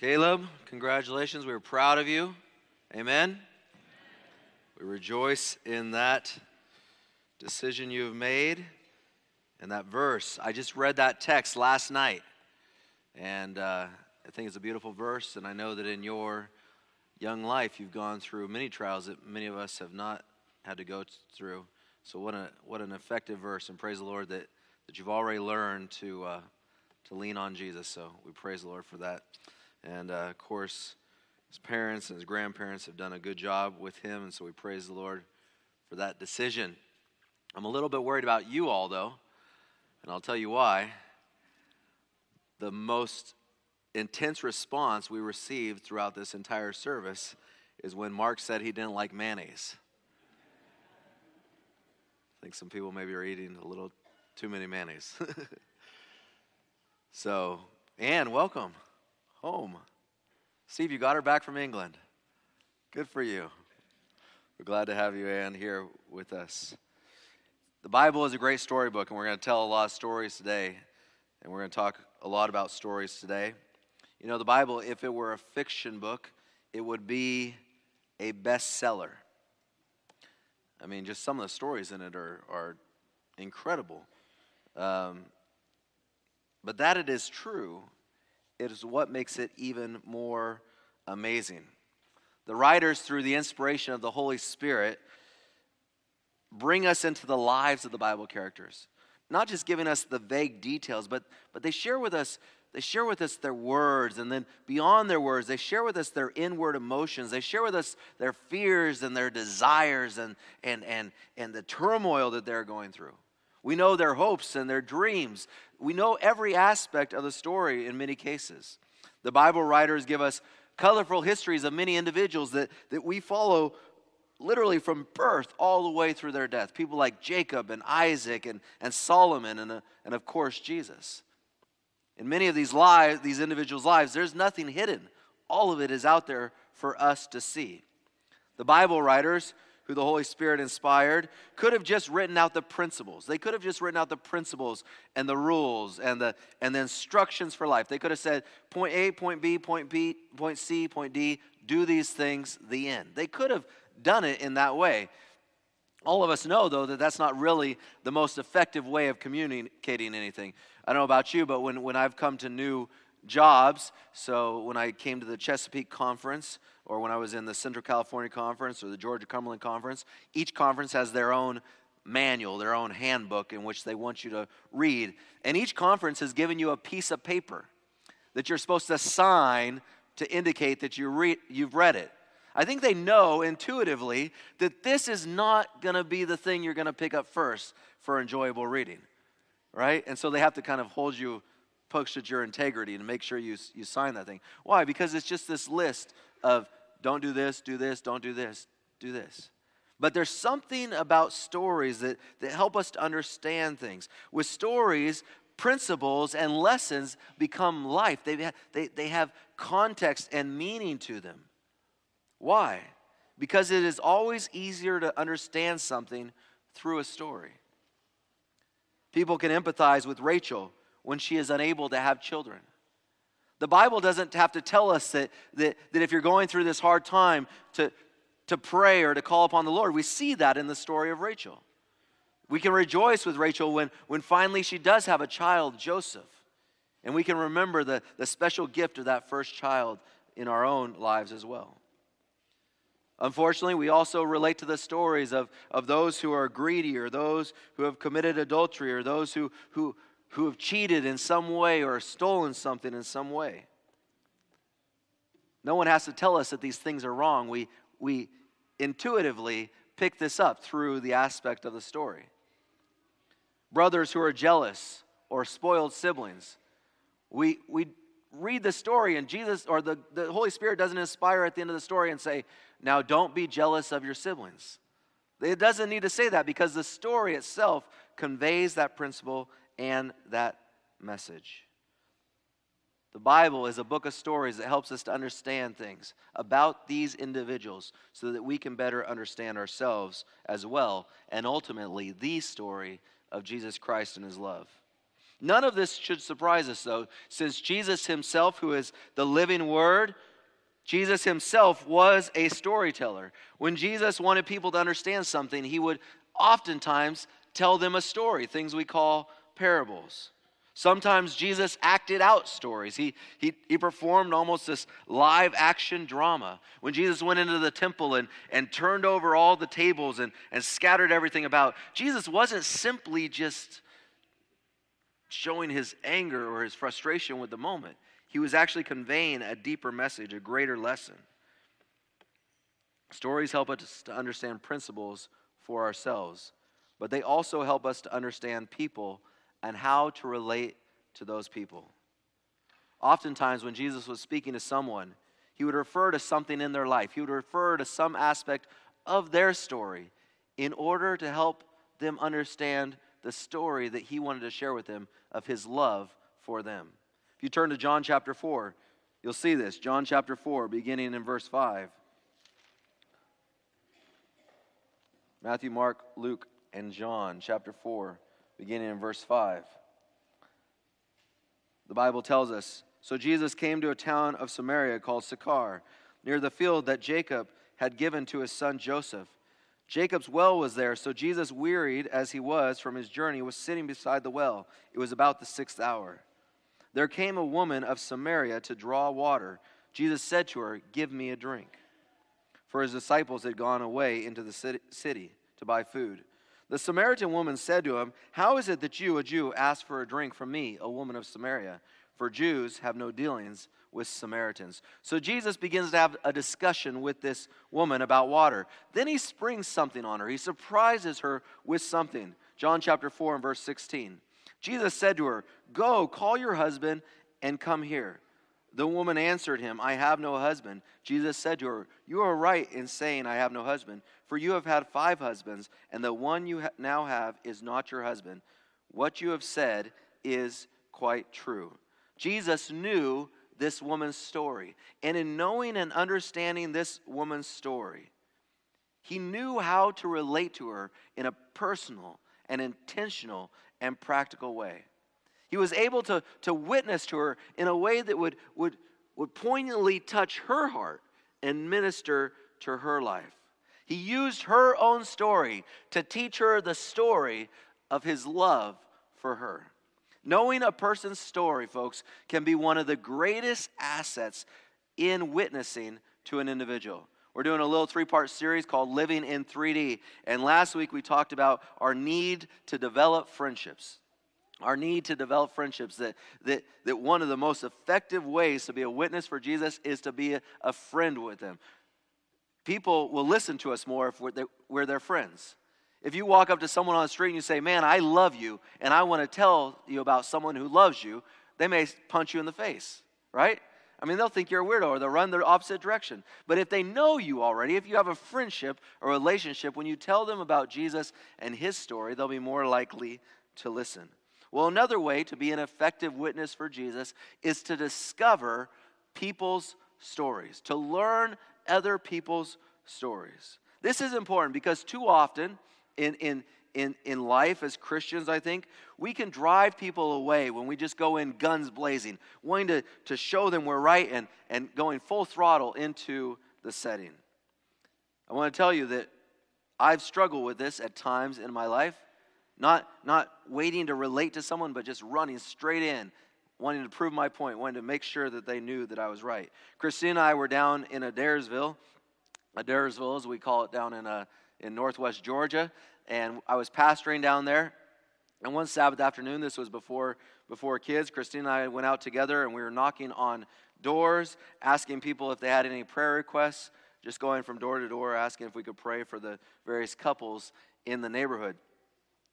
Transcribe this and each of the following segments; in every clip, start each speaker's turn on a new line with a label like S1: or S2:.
S1: Caleb, congratulations. We are proud of you. Amen. We rejoice in that decision you have made and that verse. I just read that text last night, and uh, I think it's a beautiful verse. And I know that in your young life, you've gone through many trials that many of us have not had to go through. So, what, a, what an effective verse, and praise the Lord that, that you've already learned to, uh, to lean on Jesus. So, we praise the Lord for that. And uh, of course, his parents and his grandparents have done a good job with him, and so we praise the Lord for that decision. I'm a little bit worried about you all, though, and I'll tell you why. The most intense response we received throughout this entire service is when Mark said he didn't like mayonnaise. I think some people maybe are eating a little too many mayonnaise. so, Anne, welcome home. Steve, you got her back from England. Good for you. We're glad to have you, Anne, here with us. The Bible is a great storybook, and we're going to tell a lot of stories today, and we're going to talk a lot about stories today. You know, the Bible, if it were a fiction book, it would be a bestseller. I mean, just some of the stories in it are, are incredible. Um, but that it is true it is what makes it even more amazing. The writers, through the inspiration of the Holy Spirit, bring us into the lives of the Bible characters. Not just giving us the vague details, but, but they share with us they share with us their words and then beyond their words they share with us their inward emotions they share with us their fears and their desires and and and, and the turmoil that they're going through we know their hopes and their dreams. We know every aspect of the story in many cases. The Bible writers give us colorful histories of many individuals that, that we follow literally from birth all the way through their death. People like Jacob and Isaac and, and Solomon and, uh, and of course Jesus. In many of these lives, these individuals' lives, there's nothing hidden. All of it is out there for us to see. The Bible writers who the Holy Spirit inspired, could have just written out the principles. They could have just written out the principles and the rules and the, and the instructions for life. They could have said, point A, point B, point B, point C, point D, do these things, the end. They could have done it in that way. All of us know, though, that that's not really the most effective way of communicating anything. I don't know about you, but when, when I've come to new jobs, so when I came to the Chesapeake Conference, or when I was in the Central California Conference or the Georgia Cumberland Conference, each conference has their own manual, their own handbook in which they want you to read. And each conference has given you a piece of paper that you're supposed to sign to indicate that you re- you've read it. I think they know intuitively that this is not going to be the thing you're going to pick up first for enjoyable reading, right? And so they have to kind of hold you, push at your integrity and make sure you, you sign that thing. Why? Because it's just this list of don't do this, do this, don't do this, do this. But there's something about stories that, that help us to understand things. With stories, principles and lessons become life, they, they, they have context and meaning to them. Why? Because it is always easier to understand something through a story. People can empathize with Rachel when she is unable to have children. The Bible doesn't have to tell us that, that, that if you're going through this hard time to, to pray or to call upon the Lord. We see that in the story of Rachel. We can rejoice with Rachel when, when finally she does have a child, Joseph. And we can remember the, the special gift of that first child in our own lives as well. Unfortunately, we also relate to the stories of, of those who are greedy or those who have committed adultery or those who, who, who have cheated in some way or stolen something in some way. No one has to tell us that these things are wrong. We, we intuitively pick this up through the aspect of the story. Brothers who are jealous or spoiled siblings. We, we read the story, and Jesus or the, the Holy Spirit doesn't inspire at the end of the story and say, Now don't be jealous of your siblings. It doesn't need to say that because the story itself conveys that principle and that message. The Bible is a book of stories that helps us to understand things about these individuals so that we can better understand ourselves as well, and ultimately the story of Jesus Christ and his love. None of this should surprise us, though, since Jesus himself, who is the living word, Jesus himself was a storyteller. When Jesus wanted people to understand something, he would oftentimes tell them a story, things we call parables. Sometimes Jesus acted out stories. He, he, he performed almost this live action drama. When Jesus went into the temple and, and turned over all the tables and, and scattered everything about, Jesus wasn't simply just showing his anger or his frustration with the moment. He was actually conveying a deeper message, a greater lesson. Stories help us to understand principles for ourselves, but they also help us to understand people and how to relate to those people. Oftentimes, when Jesus was speaking to someone, he would refer to something in their life, he would refer to some aspect of their story in order to help them understand the story that he wanted to share with them of his love for them. If you turn to John chapter 4, you'll see this. John chapter 4, beginning in verse 5. Matthew, Mark, Luke, and John chapter 4, beginning in verse 5. The Bible tells us So Jesus came to a town of Samaria called Sychar, near the field that Jacob had given to his son Joseph. Jacob's well was there, so Jesus, wearied as he was from his journey, was sitting beside the well. It was about the sixth hour. There came a woman of Samaria to draw water. Jesus said to her, Give me a drink. For his disciples had gone away into the city to buy food. The Samaritan woman said to him, How is it that you, a Jew, ask for a drink from me, a woman of Samaria? For Jews have no dealings with Samaritans. So Jesus begins to have a discussion with this woman about water. Then he springs something on her. He surprises her with something. John chapter 4 and verse 16. Jesus said to her, Go, call your husband and come here. The woman answered him, I have no husband. Jesus said to her, You are right in saying, I have no husband, for you have had five husbands, and the one you ha- now have is not your husband. What you have said is quite true. Jesus knew this woman's story. And in knowing and understanding this woman's story, he knew how to relate to her in a personal and intentional and practical way. He was able to, to witness to her in a way that would, would, would poignantly touch her heart and minister to her life. He used her own story to teach her the story of his love for her. Knowing a person's story, folks, can be one of the greatest assets in witnessing to an individual. We're doing a little three part series called Living in 3D. And last week we talked about our need to develop friendships. Our need to develop friendships. That, that, that one of the most effective ways to be a witness for Jesus is to be a, a friend with them. People will listen to us more if we're, we're their friends. If you walk up to someone on the street and you say, Man, I love you, and I want to tell you about someone who loves you, they may punch you in the face, right? I mean, they'll think you're a weirdo or they'll run the opposite direction. But if they know you already, if you have a friendship or relationship, when you tell them about Jesus and his story, they'll be more likely to listen. Well, another way to be an effective witness for Jesus is to discover people's stories, to learn other people's stories. This is important because too often, in, in, in, in life as Christians, I think, we can drive people away when we just go in guns blazing, wanting to, to show them we're right and, and going full throttle into the setting. I want to tell you that I've struggled with this at times in my life, not, not waiting to relate to someone, but just running straight in, wanting to prove my point, wanting to make sure that they knew that I was right. Christine and I were down in Adairsville, Adairsville as we call it down in a in northwest Georgia, and I was pastoring down there. And one Sabbath afternoon, this was before before kids, Christine and I went out together, and we were knocking on doors, asking people if they had any prayer requests. Just going from door to door, asking if we could pray for the various couples in the neighborhood.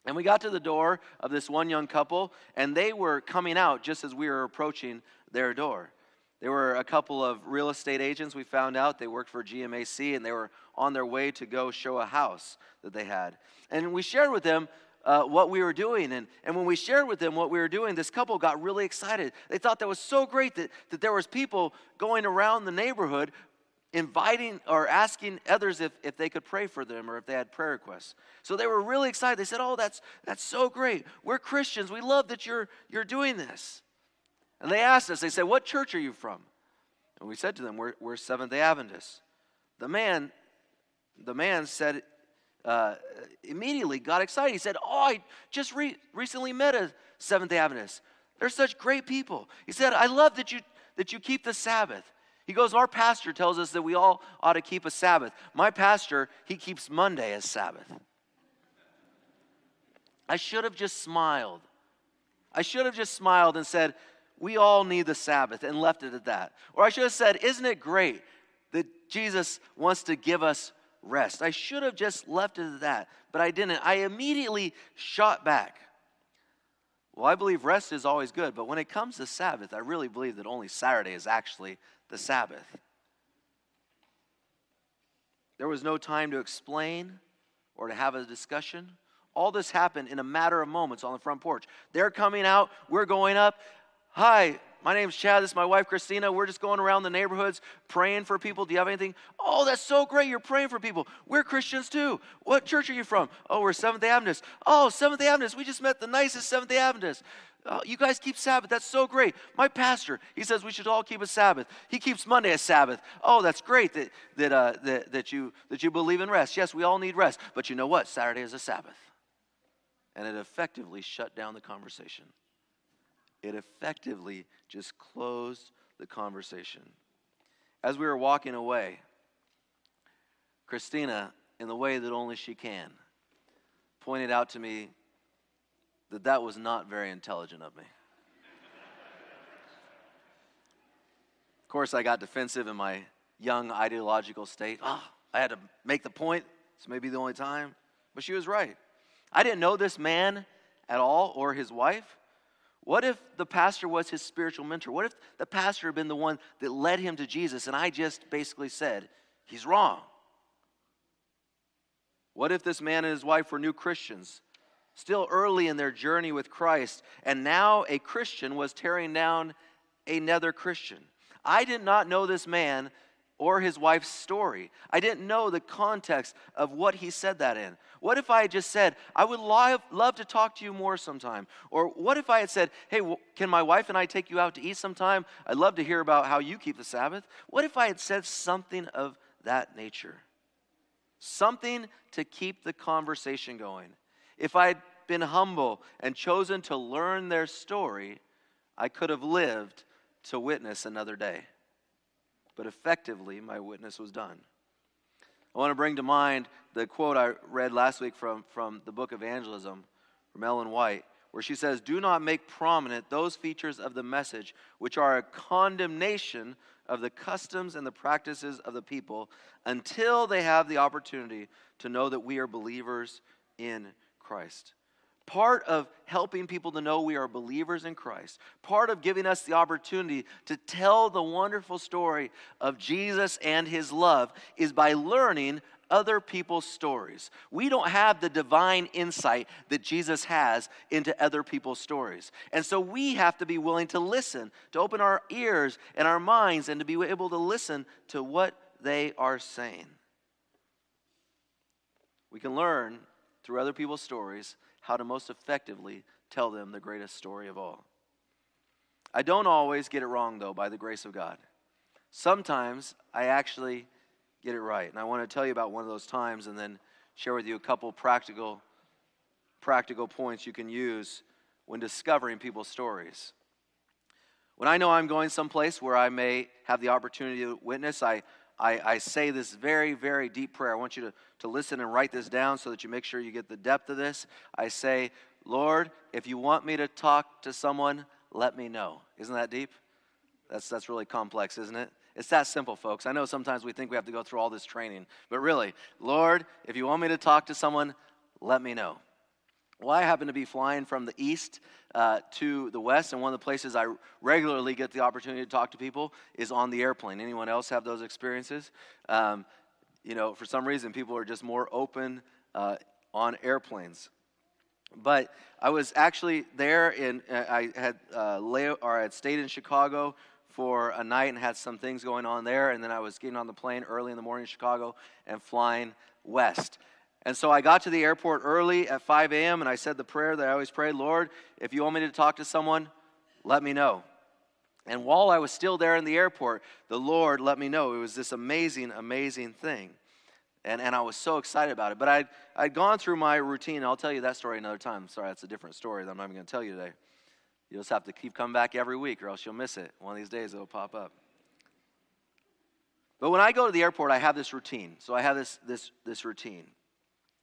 S1: And we got to the door of this one young couple, and they were coming out just as we were approaching their door. There were a couple of real estate agents we found out. They worked for GMAC and they were on their way to go show a house that they had. And we shared with them uh, what we were doing. And, and when we shared with them what we were doing, this couple got really excited. They thought that was so great that, that there was people going around the neighborhood inviting or asking others if, if they could pray for them or if they had prayer requests. So they were really excited. They said, Oh, that's, that's so great. We're Christians. We love that you're, you're doing this. And they asked us, they said, What church are you from? And we said to them, We're, we're Seventh day Adventists. The man, the man said, uh, immediately got excited. He said, Oh, I just re- recently met a Seventh day Adventist. They're such great people. He said, I love that you, that you keep the Sabbath. He goes, Our pastor tells us that we all ought to keep a Sabbath. My pastor, he keeps Monday as Sabbath. I should have just smiled. I should have just smiled and said, We all need the Sabbath and left it at that. Or I should have said, Isn't it great that Jesus wants to give us rest? I should have just left it at that, but I didn't. I immediately shot back. Well, I believe rest is always good, but when it comes to Sabbath, I really believe that only Saturday is actually the Sabbath. There was no time to explain or to have a discussion. All this happened in a matter of moments on the front porch. They're coming out, we're going up. Hi, my name's Chad. This is my wife, Christina. We're just going around the neighborhoods praying for people. Do you have anything? Oh, that's so great. You're praying for people. We're Christians too. What church are you from? Oh, we're Seventh day Adventists. Oh, Seventh day Adventists. We just met the nicest Seventh day Adventists. Oh, you guys keep Sabbath. That's so great. My pastor, he says we should all keep a Sabbath. He keeps Monday a Sabbath. Oh, that's great that, that, uh, that, that, you, that you believe in rest. Yes, we all need rest. But you know what? Saturday is a Sabbath. And it effectively shut down the conversation. It effectively just closed the conversation. As we were walking away, Christina, in the way that only she can, pointed out to me that that was not very intelligent of me. of course, I got defensive in my young ideological state. Oh, I had to make the point. This may be the only time. But she was right. I didn't know this man at all or his wife. What if the pastor was his spiritual mentor? What if the pastor had been the one that led him to Jesus and I just basically said, he's wrong? What if this man and his wife were new Christians still early in their journey with Christ, and now a Christian was tearing down another Christian. I did not know this man or his wife's story. I didn't know the context of what he said that in. What if I had just said, I would love, love to talk to you more sometime? Or what if I had said, hey, can my wife and I take you out to eat sometime? I'd love to hear about how you keep the Sabbath. What if I had said something of that nature? Something to keep the conversation going. If I'd been humble and chosen to learn their story, I could have lived to witness another day. But effectively, my witness was done. I want to bring to mind the quote I read last week from, from the book Evangelism from Ellen White, where she says, Do not make prominent those features of the message which are a condemnation of the customs and the practices of the people until they have the opportunity to know that we are believers in Christ. Part of helping people to know we are believers in Christ, part of giving us the opportunity to tell the wonderful story of Jesus and his love is by learning other people's stories. We don't have the divine insight that Jesus has into other people's stories. And so we have to be willing to listen, to open our ears and our minds, and to be able to listen to what they are saying. We can learn through other people's stories how to most effectively tell them the greatest story of all. I don't always get it wrong, though, by the grace of God. Sometimes I actually get it right. And I want to tell you about one of those times and then share with you a couple practical, practical points you can use when discovering people's stories. When I know I'm going someplace where I may have the opportunity to witness, I, I, I, say this very, very deep prayer. I want you to, to listen and write this down so that you make sure you get the depth of this. I say, Lord, if you want me to talk to someone, let me know. Isn't that deep? That's, that's really complex, isn't it? It's that simple, folks. I know sometimes we think we have to go through all this training, but really, Lord, if you want me to talk to someone, let me know. Well, I happen to be flying from the east uh, to the west, and one of the places I regularly get the opportunity to talk to people is on the airplane. Anyone else have those experiences? Um, you know, for some reason, people are just more open uh, on airplanes. But I was actually there, in uh, I had uh, lay, or I had stayed in Chicago for a night and had some things going on there. And then I was getting on the plane early in the morning in Chicago and flying west. And so I got to the airport early at 5 a.m. and I said the prayer that I always pray Lord, if you want me to talk to someone, let me know. And while I was still there in the airport, the Lord let me know. It was this amazing, amazing thing. And, and I was so excited about it. But I'd, I'd gone through my routine. I'll tell you that story another time. Sorry, that's a different story that I'm not even going to tell you today. You'll just have to keep coming back every week or else you'll miss it. One of these days it'll pop up. But when I go to the airport, I have this routine. So I have this, this, this routine.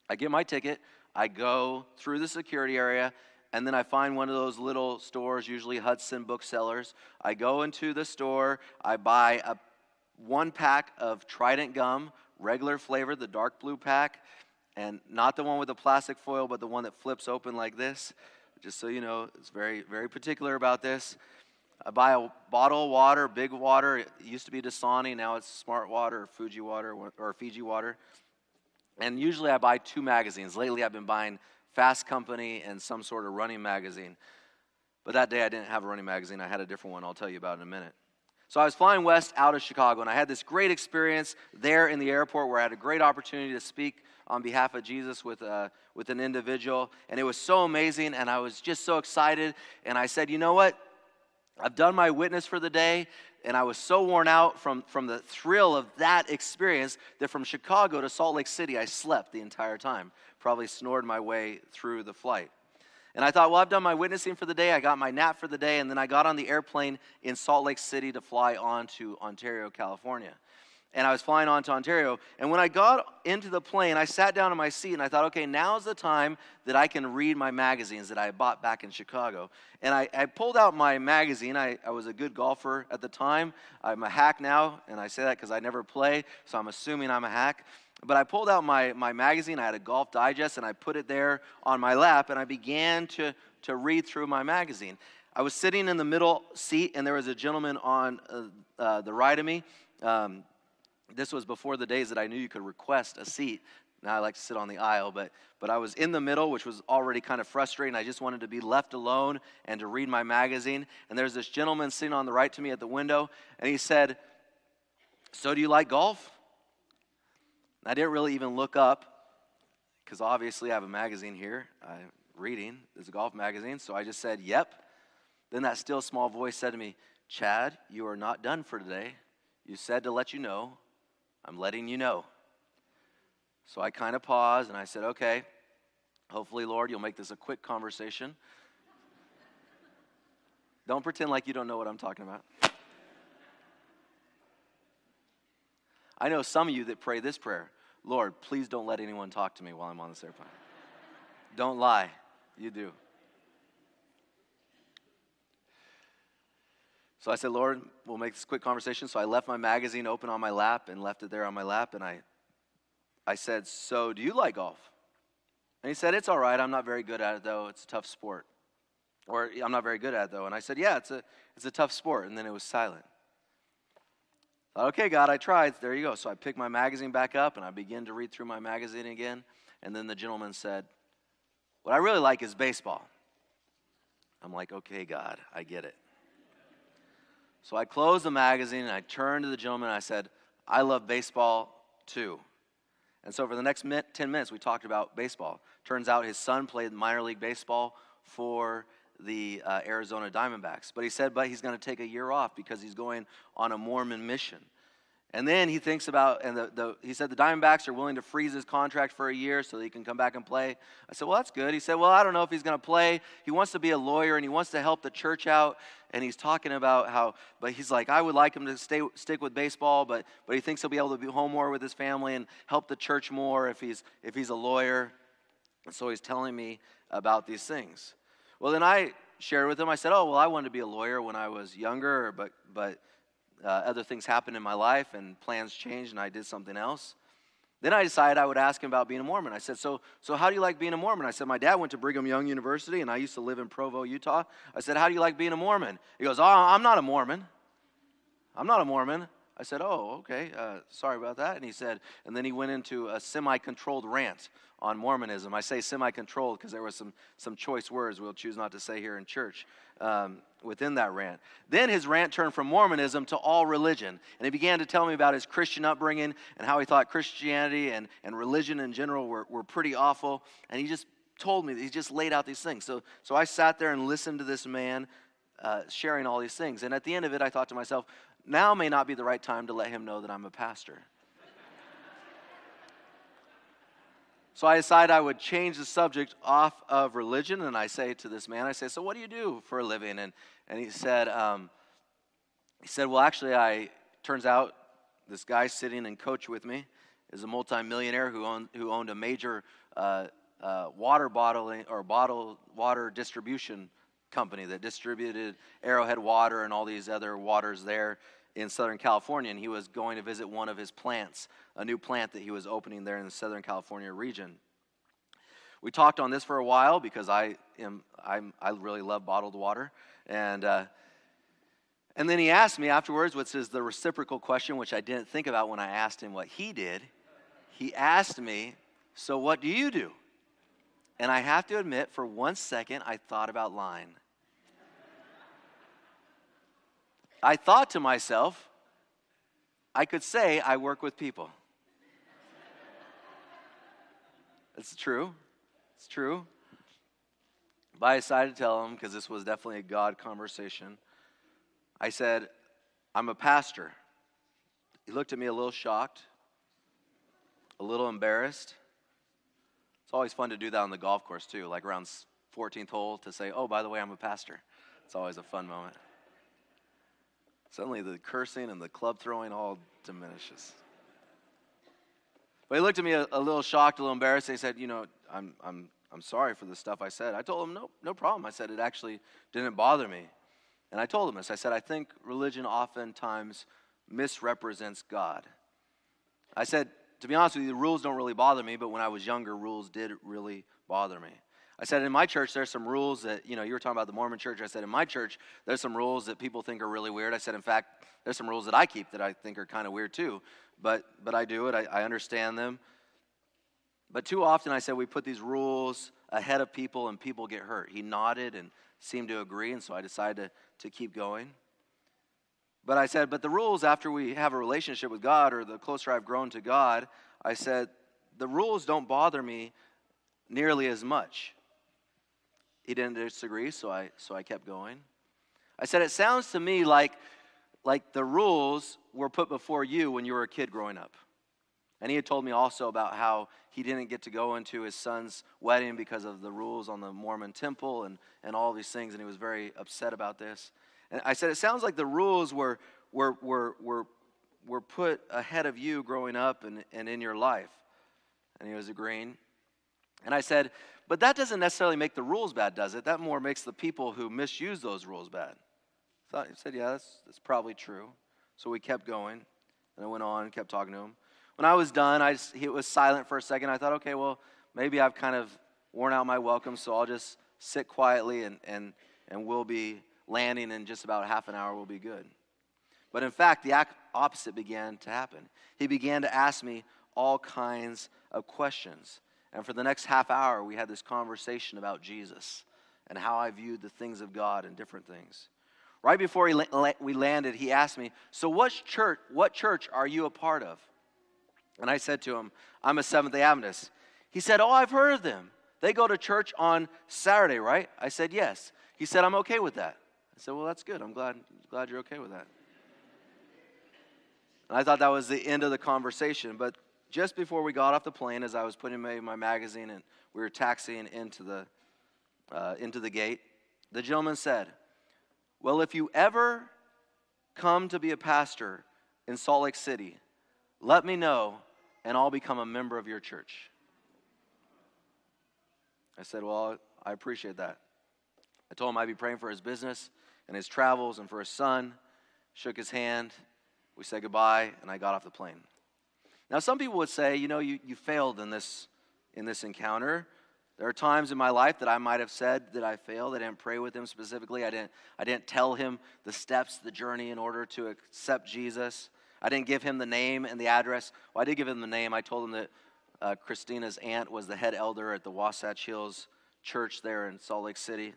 S1: I get my ticket, I go through the security area, and then I find one of those little stores, usually Hudson booksellers. I go into the store, I buy a one pack of Trident gum, regular flavor, the dark blue pack, and not the one with the plastic foil, but the one that flips open like this. Just so you know, it's very, very particular about this. I buy a bottle of water, big water. It used to be Dasani, now it's Smart Water or Fuji Water or Fiji Water. And usually I buy two magazines. Lately I've been buying Fast Company and some sort of running magazine. But that day I didn't have a running magazine. I had a different one I'll tell you about in a minute. So I was flying west out of Chicago, and I had this great experience there in the airport where I had a great opportunity to speak on behalf of Jesus with, uh, with an individual. And it was so amazing, and I was just so excited. And I said, you know what? I've done my witness for the day, and I was so worn out from, from the thrill of that experience that from Chicago to Salt Lake City, I slept the entire time. Probably snored my way through the flight. And I thought, well, I've done my witnessing for the day, I got my nap for the day, and then I got on the airplane in Salt Lake City to fly on to Ontario, California and I was flying on to Ontario. And when I got into the plane, I sat down in my seat and I thought, okay, now's the time that I can read my magazines that I bought back in Chicago. And I, I pulled out my magazine. I, I, was a good golfer at the time. I'm a hack now, and I say that because I never play, so I'm assuming I'm a hack. But I pulled out my, my magazine. I had a Golf Digest, and I put it there on my lap, and I began to, to read through my magazine. I was sitting in the middle seat, and there was a gentleman on uh, uh, the right of me. Um, this was before the days that I knew you could request a seat. Now I like to sit on the aisle, but, but I was in the middle, which was already kind of frustrating. I just wanted to be left alone and to read my magazine. And there's this gentleman sitting on the right to me at the window, and he said, So do you like golf? And I didn't really even look up because obviously I have a magazine here. I'm reading. It's a golf magazine. So I just said, Yep. Then that still small voice said to me, Chad, you are not done for today. You said to let you know I'm letting you know. So I kind of paused and I said, okay, hopefully, Lord, you'll make this a quick conversation. don't pretend like you don't know what I'm talking about. I know some of you that pray this prayer Lord, please don't let anyone talk to me while I'm on this airplane. don't lie. You do. So I said, Lord, we'll make this quick conversation. So I left my magazine open on my lap and left it there on my lap. And I, I said, So do you like golf? And he said, It's all right. I'm not very good at it, though. It's a tough sport. Or I'm not very good at it, though. And I said, Yeah, it's a, it's a tough sport. And then it was silent. I thought, okay, God, I tried. There you go. So I picked my magazine back up and I began to read through my magazine again. And then the gentleman said, What I really like is baseball. I'm like, okay, God, I get it. So I closed the magazine and I turned to the gentleman and I said, I love baseball too. And so for the next 10 minutes, we talked about baseball. Turns out his son played minor league baseball for the uh, Arizona Diamondbacks. But he said, but he's going to take a year off because he's going on a Mormon mission. And then he thinks about, and the, the, he said the Diamondbacks are willing to freeze his contract for a year so that he can come back and play. I said, well, that's good. He said, well, I don't know if he's going to play. He wants to be a lawyer and he wants to help the church out. And he's talking about how, but he's like, I would like him to stay, stick with baseball, but, but he thinks he'll be able to be home more with his family and help the church more if he's, if he's a lawyer. And so he's telling me about these things. Well, then I shared with him, I said, oh, well, I wanted to be a lawyer when I was younger, but, but uh, other things happened in my life and plans changed and I did something else. Then I decided I would ask him about being a Mormon. I said, so, so how do you like being a Mormon? I said, My dad went to Brigham Young University and I used to live in Provo, Utah. I said, How do you like being a Mormon? He goes, Oh, I'm not a Mormon. I'm not a Mormon. I said, Oh, okay. Uh, sorry about that. And he said, and then he went into a semi controlled rant on Mormonism. I say semi controlled because there were some, some choice words we'll choose not to say here in church um, within that rant. Then his rant turned from Mormonism to all religion. And he began to tell me about his Christian upbringing and how he thought Christianity and, and religion in general were, were pretty awful. And he just told me, he just laid out these things. So, so I sat there and listened to this man uh, sharing all these things. And at the end of it, I thought to myself, now may not be the right time to let him know that I'm a pastor. So I decided I would change the subject off of religion, and I say to this man, I say, "So what do you do for a living?" And and he said, um, he said, "Well, actually, I turns out this guy sitting in coach with me is a multimillionaire who owned who owned a major uh, uh, water bottling or bottle water distribution company that distributed Arrowhead Water and all these other waters there in Southern California, and he was going to visit one of his plants, a new plant that he was opening there in the Southern California region. We talked on this for a while because I am I'm, i really love bottled water, and uh, and then he asked me afterwards, which is the reciprocal question, which I didn't think about when I asked him what he did. He asked me, "So what do you do?" And I have to admit, for one second, I thought about lying. I thought to myself, I could say I work with people. It's true. It's true. But I decided to tell him, because this was definitely a God conversation. I said, I'm a pastor. He looked at me a little shocked, a little embarrassed. It's always fun to do that on the golf course, too, like around 14th hole to say, oh, by the way, I'm a pastor. It's always a fun moment. Suddenly the cursing and the club throwing all diminishes. But he looked at me a, a little shocked, a little embarrassed. He said, You know, I'm, I'm, I'm sorry for the stuff I said. I told him, No, no problem. I said, It actually didn't bother me. And I told him this. I said, I think religion oftentimes misrepresents God. I said, To be honest with you, the rules don't really bother me, but when I was younger, rules did really bother me. I said in my church there's some rules that you know you were talking about the Mormon church. I said in my church there's some rules that people think are really weird. I said in fact there's some rules that I keep that I think are kind of weird too, but but I do it. I, I understand them. But too often I said we put these rules ahead of people and people get hurt. He nodded and seemed to agree, and so I decided to, to keep going. But I said, but the rules after we have a relationship with God or the closer I've grown to God, I said, the rules don't bother me nearly as much. He didn't disagree, so I, so I kept going. I said, It sounds to me like, like the rules were put before you when you were a kid growing up. And he had told me also about how he didn't get to go into his son's wedding because of the rules on the Mormon temple and, and all these things, and he was very upset about this. And I said, It sounds like the rules were, were, were, were, were put ahead of you growing up and, and in your life. And he was agreeing. And I said, but that doesn't necessarily make the rules bad, does it? That more makes the people who misuse those rules bad. So said, yeah, that's, that's probably true. So we kept going, and I went on and kept talking to him. When I was done, I just, he was silent for a second. I thought, okay, well, maybe I've kind of worn out my welcome, so I'll just sit quietly and, and, and we'll be landing in just about half an hour, we'll be good. But in fact, the opposite began to happen. He began to ask me all kinds of questions. And for the next half hour, we had this conversation about Jesus and how I viewed the things of God and different things. Right before we landed, he asked me, So, what church, what church are you a part of? And I said to him, I'm a Seventh day Adventist. He said, Oh, I've heard of them. They go to church on Saturday, right? I said, Yes. He said, I'm okay with that. I said, Well, that's good. I'm glad, glad you're okay with that. And I thought that was the end of the conversation. But just before we got off the plane, as I was putting my, magazine and we were taxiing into the, uh, into the gate, the gentleman said, Well, if you ever come to be a pastor in Salt Lake City, let me know and I'll become a member of your church. I said, Well, I appreciate that. I told him I'd be praying for his business and his travels and for his son. Shook his hand. We said goodbye, and I got off the plane. Now, some people would say, you know, you, you failed in this, in this encounter. There are times in my life that I might have said that I failed. I didn't pray with him specifically. I didn't, I didn't tell him the steps, the journey in order to accept Jesus. I didn't give him the name and the address. Well, I did give him the name. I told him that uh, Christina's aunt was the head elder at the Wasatch Hills Church there in Salt Lake City.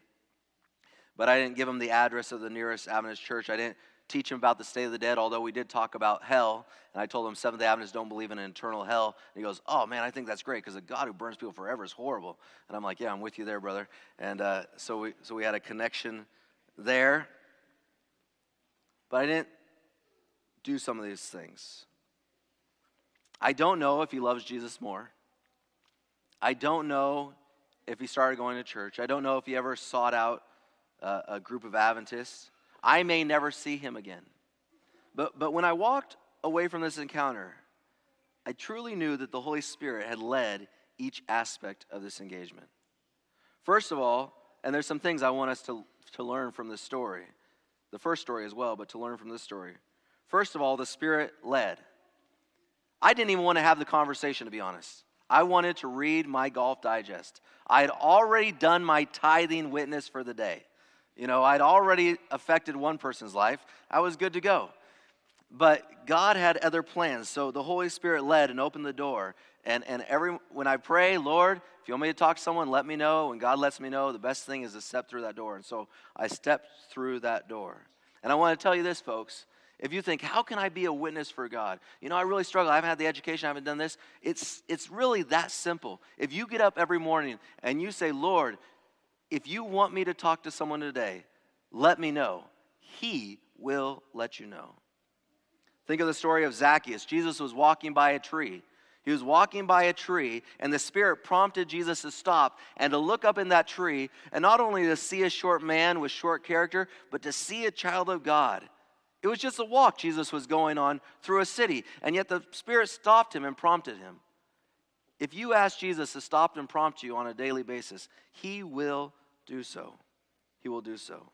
S1: but I didn't give him the address of the nearest Adventist church. I didn't teach him about the state of the dead, although we did talk about hell. And I told him Seventh day Adventists don't believe in an eternal hell. And he goes, Oh, man, I think that's great because a God who burns people forever is horrible. And I'm like, Yeah, I'm with you there, brother. And uh, so, we, so we had a connection there. But I didn't do some of these things. I don't know if he loves Jesus more. I don't know if he started going to church. I don't know if he ever sought out uh, a group of Adventists. I may never see him again. But, but when I walked away from this encounter, I truly knew that the Holy Spirit had led each aspect of this engagement. First of all, and there's some things I want us to, to learn from this story, the first story as well, but to learn from this story. First of all, the Spirit led. I didn't even want to have the conversation, to be honest. I wanted to read my golf digest. I had already done my tithing witness for the day. You know, I'd already affected one person's life. I was good to go. But God had other plans. So the Holy Spirit led and opened the door. And, and every, when I pray, Lord, if you want me to talk to someone, let me know. When God lets me know, the best thing is to step through that door. And so I stepped through that door. And I want to tell you this, folks. If you think, how can I be a witness for God? You know, I really struggle. I haven't had the education, I haven't done this. It's, it's really that simple. If you get up every morning and you say, Lord, if you want me to talk to someone today, let me know. He will let you know. Think of the story of Zacchaeus. Jesus was walking by a tree. He was walking by a tree, and the Spirit prompted Jesus to stop and to look up in that tree, and not only to see a short man with short character, but to see a child of God. It was just a walk Jesus was going on through a city, and yet the Spirit stopped him and prompted him. If you ask Jesus to stop and prompt you on a daily basis, He will do so. He will do so.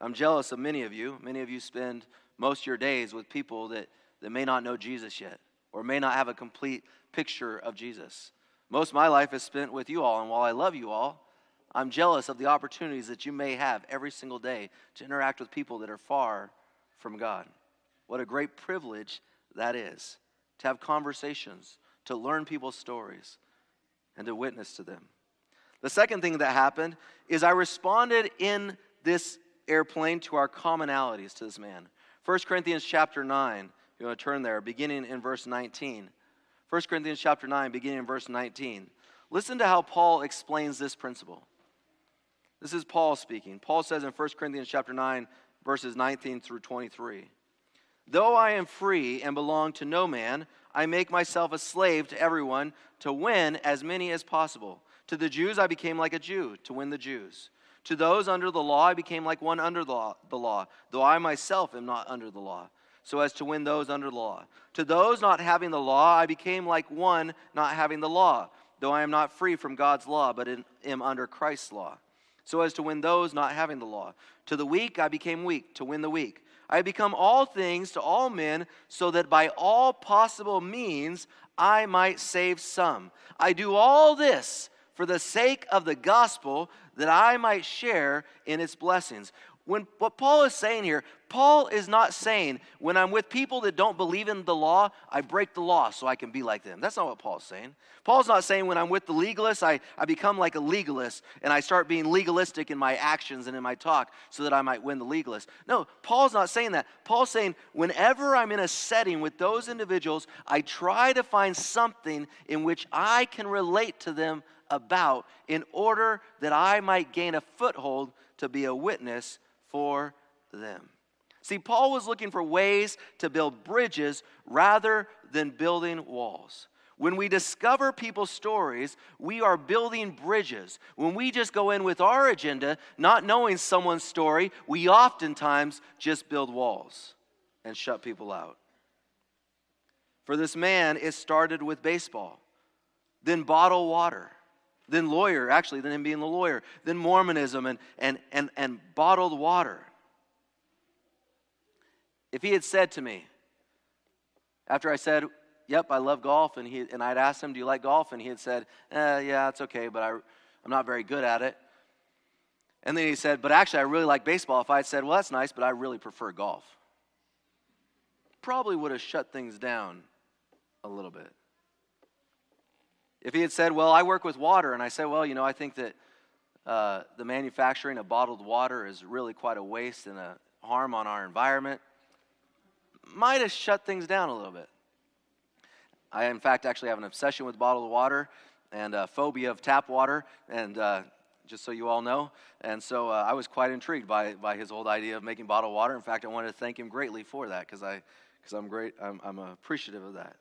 S1: I'm jealous of many of you. Many of you spend most of your days with people that, that may not know Jesus yet or may not have a complete picture of Jesus. Most of my life is spent with you all, and while I love you all, I'm jealous of the opportunities that you may have every single day to interact with people that are far from God. What a great privilege that is to have conversations, to learn people's stories, and to witness to them. The second thing that happened is I responded in this airplane to our commonalities to this man. 1 Corinthians chapter 9, you want to turn there, beginning in verse 19. 1 Corinthians chapter 9, beginning in verse 19. Listen to how Paul explains this principle. This is Paul speaking. Paul says in 1 Corinthians chapter 9, verses 19 through 23. Though I am free and belong to no man, I make myself a slave to everyone to win as many as possible. To the Jews, I became like a Jew to win the Jews. To those under the law, I became like one under the law, though I myself am not under the law, so as to win those under the law. To those not having the law, I became like one not having the law, though I am not free from God's law, but am under Christ's law, so as to win those not having the law. To the weak, I became weak to win the weak. I become all things to all men, so that by all possible means I might save some. I do all this for the sake of the gospel, that I might share in its blessings. When, what Paul is saying here, Paul is not saying, when I'm with people that don't believe in the law, I break the law so I can be like them. That's not what Paul's saying. Paul's not saying, when I'm with the legalists, I, I become like a legalist and I start being legalistic in my actions and in my talk so that I might win the legalist. No, Paul's not saying that. Paul's saying, whenever I'm in a setting with those individuals, I try to find something in which I can relate to them about in order that I might gain a foothold to be a witness for them. See, Paul was looking for ways to build bridges rather than building walls. When we discover people's stories, we are building bridges. When we just go in with our agenda, not knowing someone's story, we oftentimes just build walls and shut people out. For this man, it started with baseball, then bottled water, then lawyer, actually, then him being the lawyer, then Mormonism and, and, and, and bottled water. If he had said to me, after I said, Yep, I love golf, and, he, and I'd asked him, Do you like golf? And he had said, eh, Yeah, it's okay, but I, I'm not very good at it. And then he said, But actually, I really like baseball. If I had said, Well, that's nice, but I really prefer golf, probably would have shut things down a little bit. If he had said, Well, I work with water, and I said, Well, you know, I think that uh, the manufacturing of bottled water is really quite a waste and a harm on our environment, might have shut things down a little bit. I, in fact, actually have an obsession with bottled water and a phobia of tap water, and uh, just so you all know. And so uh, I was quite intrigued by, by his old idea of making bottled water. In fact, I wanted to thank him greatly for that because I, cause I'm great, I'm, I'm appreciative of that.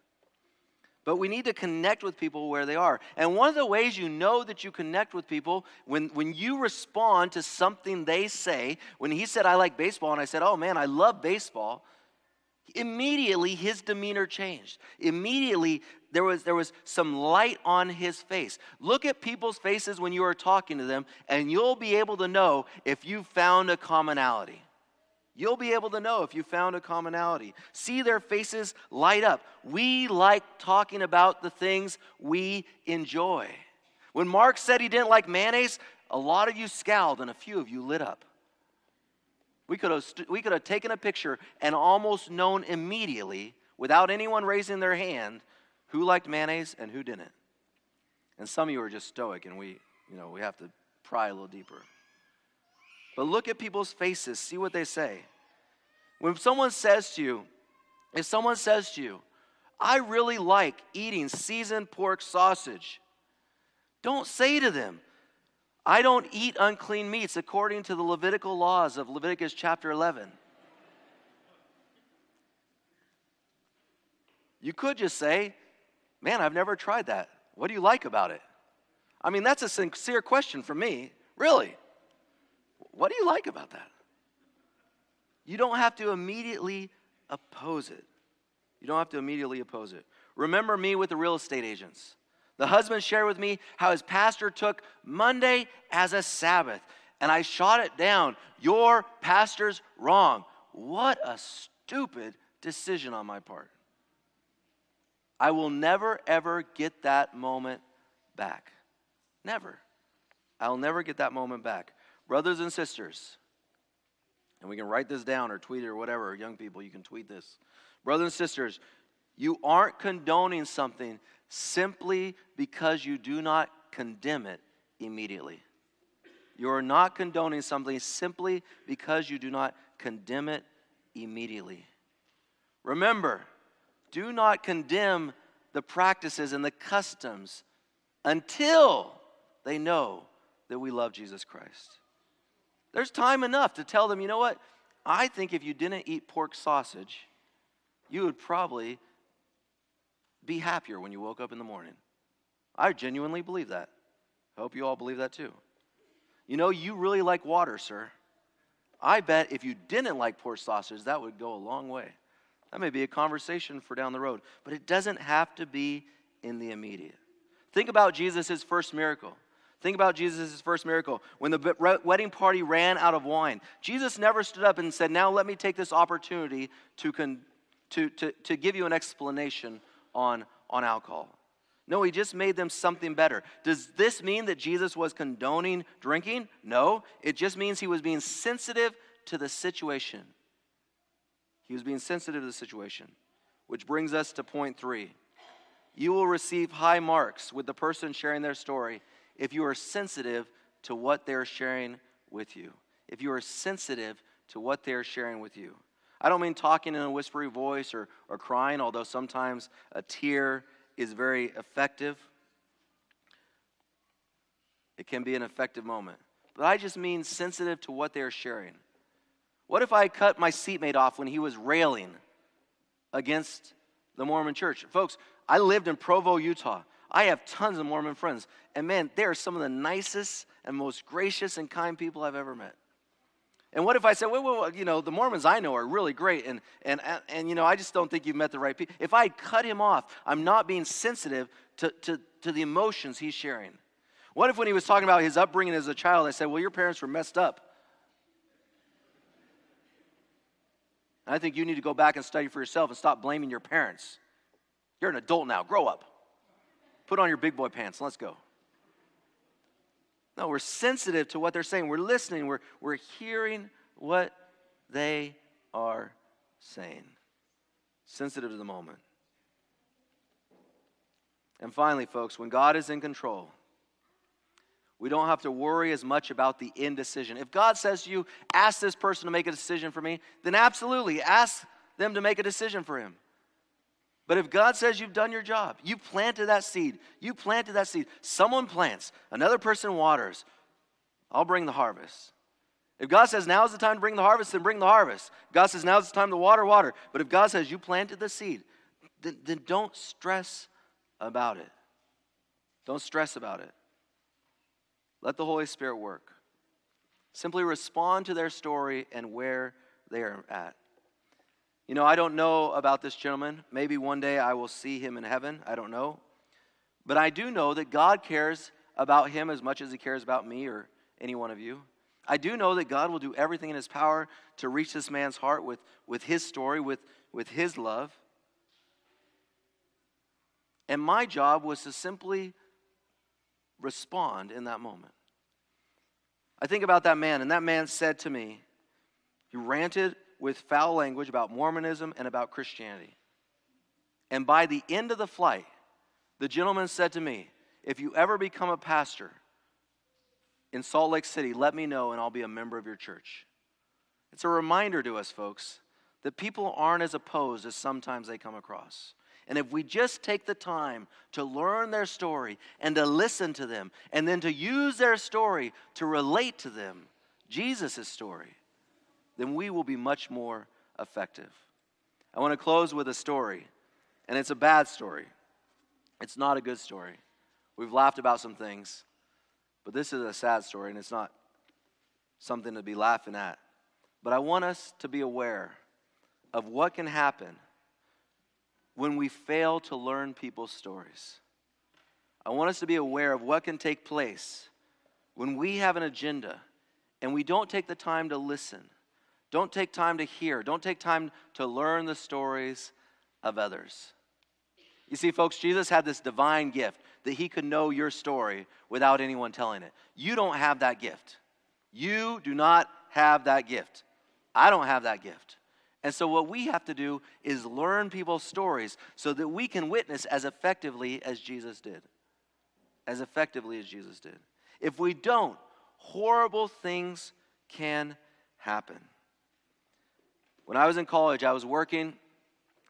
S1: But we need to connect with people where they are. And one of the ways you know that you connect with people when, when you respond to something they say, when he said, I like baseball, and I said, Oh man, I love baseball, immediately his demeanor changed. Immediately there was, there was some light on his face. Look at people's faces when you are talking to them, and you'll be able to know if you found a commonality. You'll be able to know if you found a commonality. See their faces light up. We like talking about the things we enjoy. When Mark said he didn't like mayonnaise, a lot of you scowled and a few of you lit up. We could have, we could have taken a picture and almost known immediately, without anyone raising their hand, who liked mayonnaise and who didn't. And some of you are just stoic, and we, you know, we have to pry a little deeper. But look at people's faces, see what they say. When someone says to you, if someone says to you, I really like eating seasoned pork sausage, don't say to them, I don't eat unclean meats according to the Levitical laws of Leviticus chapter 11. You could just say, Man, I've never tried that. What do you like about it? I mean, that's a sincere question for me. Really? What do you like about that? You don't have to immediately oppose it. You don't have to immediately oppose it. Remember me with the real estate agents. The husband shared with me how his pastor took Monday as a Sabbath, and I shot it down. Your pastor's wrong. What a stupid decision on my part. I will never, ever get that moment back. Never. I'll never get that moment back. Brothers and sisters, and we can write this down or tweet it or whatever, young people, you can tweet this. Brothers and sisters, you aren't condoning something simply because you do not condemn it immediately. You are not condoning something simply because you do not condemn it immediately. Remember, do not condemn the practices and the customs until they know that we love Jesus Christ. There's time enough to tell them, you know what? I think if you didn't eat pork sausage, you would probably be happier when you woke up in the morning. I genuinely believe that. I hope you all believe that too. You know, you really like water, sir. I bet if you didn't like pork sausage, that would go a long way. That may be a conversation for down the road, but it doesn't have to be in the immediate. Think about Jesus' first miracle. Think about Jesus' first miracle. When the wedding party ran out of wine, Jesus never stood up and said, Now let me take this opportunity to, con- to, to, to give you an explanation on, on alcohol. No, he just made them something better. Does this mean that Jesus was condoning drinking? No, it just means he was being sensitive to the situation. He was being sensitive to the situation, which brings us to point three. You will receive high marks with the person sharing their story if you are sensitive to what they're sharing with you. If you are sensitive to what they're sharing with you. I don't mean talking in a whispery voice or, or crying, although sometimes a tear is very effective. It can be an effective moment. But I just mean sensitive to what they're sharing. What if I cut my seatmate off when he was railing against the Mormon church? Folks, I lived in Provo, Utah. I have tons of Mormon friends. And man, they are some of the nicest and most gracious and kind people I've ever met. And what if I said, well, well, you know, the Mormons I know are really great, and, and, and, you know, I just don't think you've met the right people. If I cut him off, I'm not being sensitive to, to, to the emotions he's sharing. What if when he was talking about his upbringing as a child, I said, well, your parents were messed up? I think you need to go back and study for yourself and stop blaming your parents. You're an adult now, grow up. Put on your big boy pants. Let's go. No, we're sensitive to what they're saying. We're listening. We're, we're hearing what they are saying. Sensitive to the moment. And finally, folks, when God is in control, We don't have to worry as much about the indecision. If God says to you, ask this person to make a decision for me, then absolutely ask them to make a decision for him. But if God says you've done your job, you planted that seed, you planted that seed, someone plants, another person waters, I'll bring the harvest. If God says now is the time to bring the harvest, then bring the harvest. God says now is the time to water, water. But if God says you planted the seed, then, then don't stress about it. Don't stress about it. Let the Holy Spirit work. Simply respond to their story and where they are at. You know, I don't know about this gentleman. Maybe one day I will see him in heaven. I don't know. But I do know that God cares about him as much as he cares about me or any one of you. I do know that God will do everything in his power to reach this man's heart with, with his story, with, with his love. And my job was to simply respond in that moment. I think about that man, and that man said to me, he ranted with foul language about Mormonism and about Christianity. And by the end of the flight, the gentleman said to me, If you ever become a pastor in Salt Lake City, let me know and I'll be a member of your church. It's a reminder to us, folks, that people aren't as opposed as sometimes they come across. And if we just take the time to learn their story and to listen to them, and then to use their story to relate to them, Jesus' story, then we will be much more effective. I want to close with a story, and it's a bad story. It's not a good story. We've laughed about some things, but this is a sad story, and it's not something to be laughing at. But I want us to be aware of what can happen when we fail to learn people's stories. I want us to be aware of what can take place when we have an agenda and we don't take the time to listen, don't take time to hear, don't take time to learn the stories of others. You see, folks, Jesus had this divine gift that he could know your story without anyone telling it. You don't have that gift. You do not have that gift. I don't have that gift. And so, what we have to do is learn people's stories so that we can witness as effectively as Jesus did. As effectively as Jesus did. If we don't, horrible things can happen. When I was in college, I was working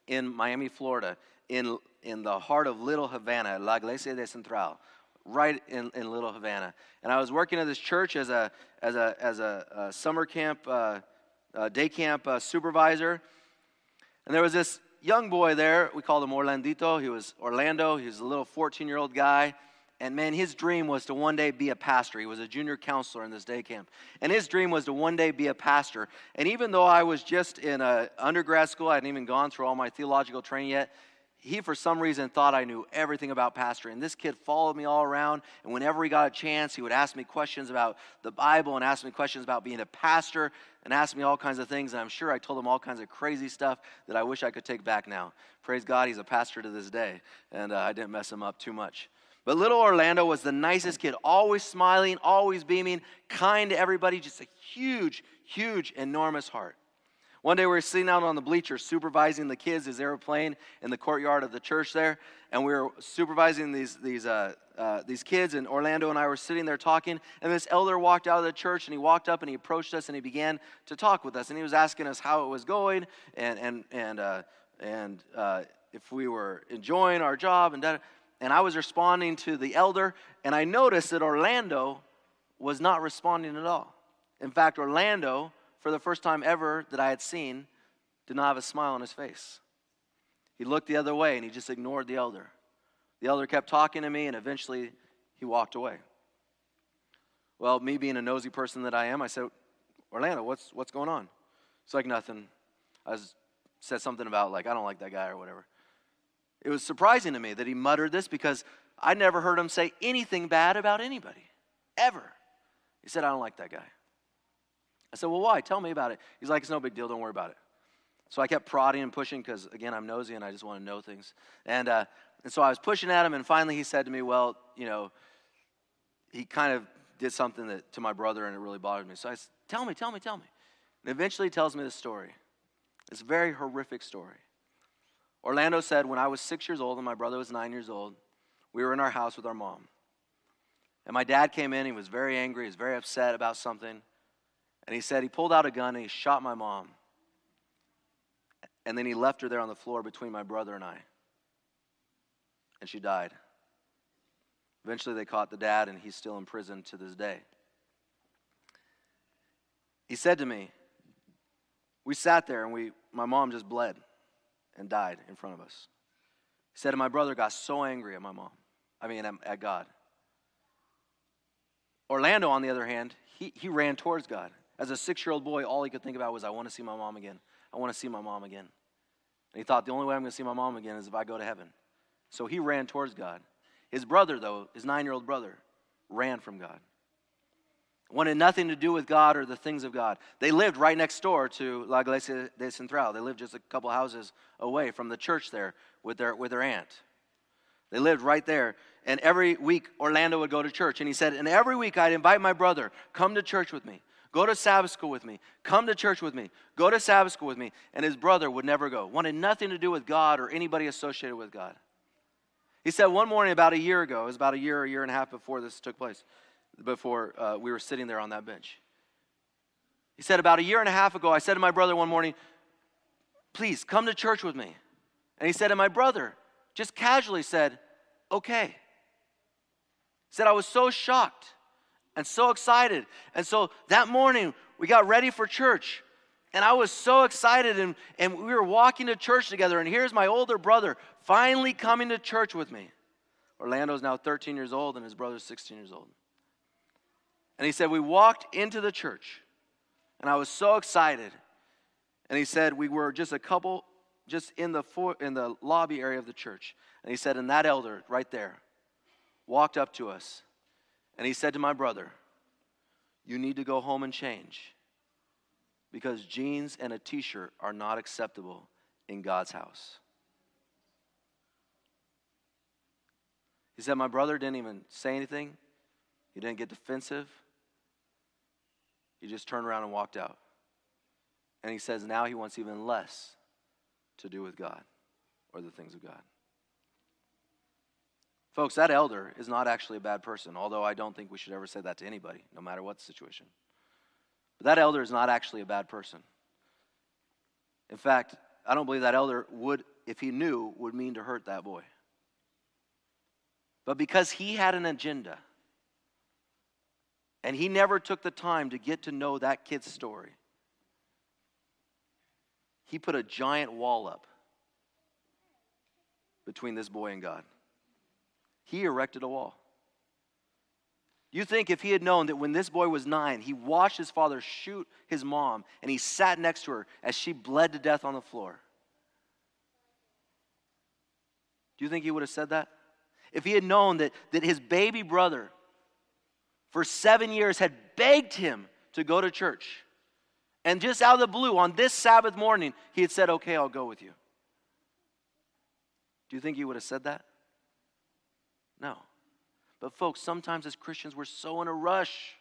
S1: in Miami, Florida, in, in the heart of Little Havana, La Iglesia de Central, right in, in Little Havana. And I was working at this church as a, as a, as a, a summer camp. Uh, day camp uh, supervisor. And there was this young boy there. We called him Orlandito. He was Orlando. He was a little 14 year old guy. And man, his dream was to one day be a pastor. He was a junior counselor in this day camp. And his dream was to one day be a pastor. And even though I was just in a undergrad school, I hadn't even gone through all my theological training yet, he for some reason thought I knew everything about pastoring. And this kid followed me all around, and whenever he got a chance, he would ask me questions about the Bible and ask me questions about being a pastor and ask me all kinds of things. And I'm sure I told him all kinds of crazy stuff that I wish I could take back now. Praise God, he's a pastor to this day, and uh, I didn't mess him up too much. But little Orlando was the nicest kid, always smiling, always beaming, kind to everybody, just a huge, huge, enormous heart. One day we were sitting out on the bleachers supervising the kids as they were playing in the courtyard of the church there, and we were supervising these these uh, uh, these kids. And Orlando and I were sitting there talking, and this elder walked out of the church, and he walked up and he approached us and he began to talk with us, and he was asking us how it was going and and and uh, and uh, if we were enjoying our job and that. And I was responding to the elder, and I noticed that Orlando was not responding at all. In fact, Orlando for the first time ever that I had seen, did not have a smile on his face. He looked the other way and he just ignored the elder. The elder kept talking to me and eventually he walked away. Well, me being a nosy person that I am, I said, Orlando, what's, what's going on? It's like nothing. I was, said something about, like, I don't like that guy or whatever. It was surprising to me that he muttered this because I never heard him say anything bad about anybody, ever. He said, I don't like that guy. I said, Well, why? Tell me about it. He's like, It's no big deal. Don't worry about it. So I kept prodding and pushing because, again, I'm nosy and I just want to know things. And, uh, and so I was pushing at him, and finally he said to me, Well, you know, he kind of did something that, to my brother and it really bothered me. So I said, Tell me, tell me, tell me. And eventually he tells me this story. It's a very horrific story. Orlando said, When I was six years old and my brother was nine years old, we were in our house with our mom. And my dad came in, he was very angry, he was very upset about something. And he said he pulled out a gun and he shot my mom. And then he left her there on the floor between my brother and I. And she died. Eventually, they caught the dad, and he's still in prison to this day. He said to me, We sat there, and we, my mom just bled and died in front of us. He said, my brother got so angry at my mom, I mean, at, at God. Orlando, on the other hand, he, he ran towards God. As a six year old boy, all he could think about was, I want to see my mom again. I want to see my mom again. And he thought, the only way I'm going to see my mom again is if I go to heaven. So he ran towards God. His brother, though, his nine year old brother, ran from God. Wanted nothing to do with God or the things of God. They lived right next door to La Iglesia de Central. They lived just a couple houses away from the church there with their, with their aunt. They lived right there. And every week, Orlando would go to church. And he said, And every week, I'd invite my brother, come to church with me. Go to Sabbath school with me. Come to church with me. Go to Sabbath school with me. And his brother would never go. Wanted nothing to do with God or anybody associated with God. He said one morning about a year ago, it was about a year, a year and a half before this took place, before uh, we were sitting there on that bench. He said, About a year and a half ago, I said to my brother one morning, Please come to church with me. And he said, And my brother just casually said, Okay. He said, I was so shocked and so excited. And so that morning, we got ready for church. And I was so excited, and, and we were walking to church together. And here's my older brother finally coming to church with me. Orlando's now 13 years old, and his brother's 16 years old. And he said, We walked into the church, and I was so excited. And he said, We were just a couple, just in the, in the lobby area of the church. And he said, And that elder right there walked up to us, and he said to my brother, You need to go home and change because jeans and a t shirt are not acceptable in God's house. He said, My brother didn't even say anything, he didn't get defensive. He just turned around and walked out. And he says now he wants even less to do with God or the things of God. Folks, that elder is not actually a bad person, although I don't think we should ever say that to anybody, no matter what the situation. But that elder is not actually a bad person. In fact, I don't believe that elder would, if he knew, would mean to hurt that boy. But because he had an agenda, and he never took the time to get to know that kid's story, he put a giant wall up between this boy and God. He erected a wall. You think if he had known that when this boy was nine, he watched his father shoot his mom and he sat next to her as she bled to death on the floor? Do you think he would have said that? If he had known that, that his baby brother for seven years had begged him to go to church, and just out of the blue on this Sabbath morning, he had said, Okay, I'll go with you. Do you think he would have said that? No. But, folks, sometimes as Christians, we're so in a rush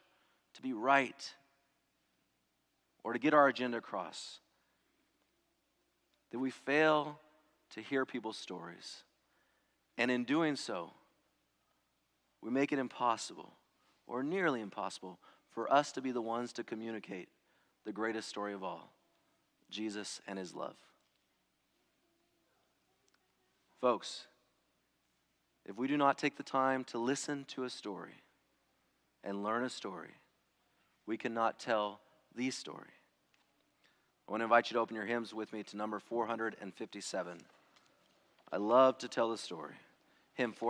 S1: to be right or to get our agenda across that we fail to hear people's stories. And in doing so, we make it impossible, or nearly impossible, for us to be the ones to communicate the greatest story of all Jesus and his love. Folks, if we do not take the time to listen to a story and learn a story, we cannot tell the story. I want to invite you to open your hymns with me to number 457. I love to tell the story. Hymn 4.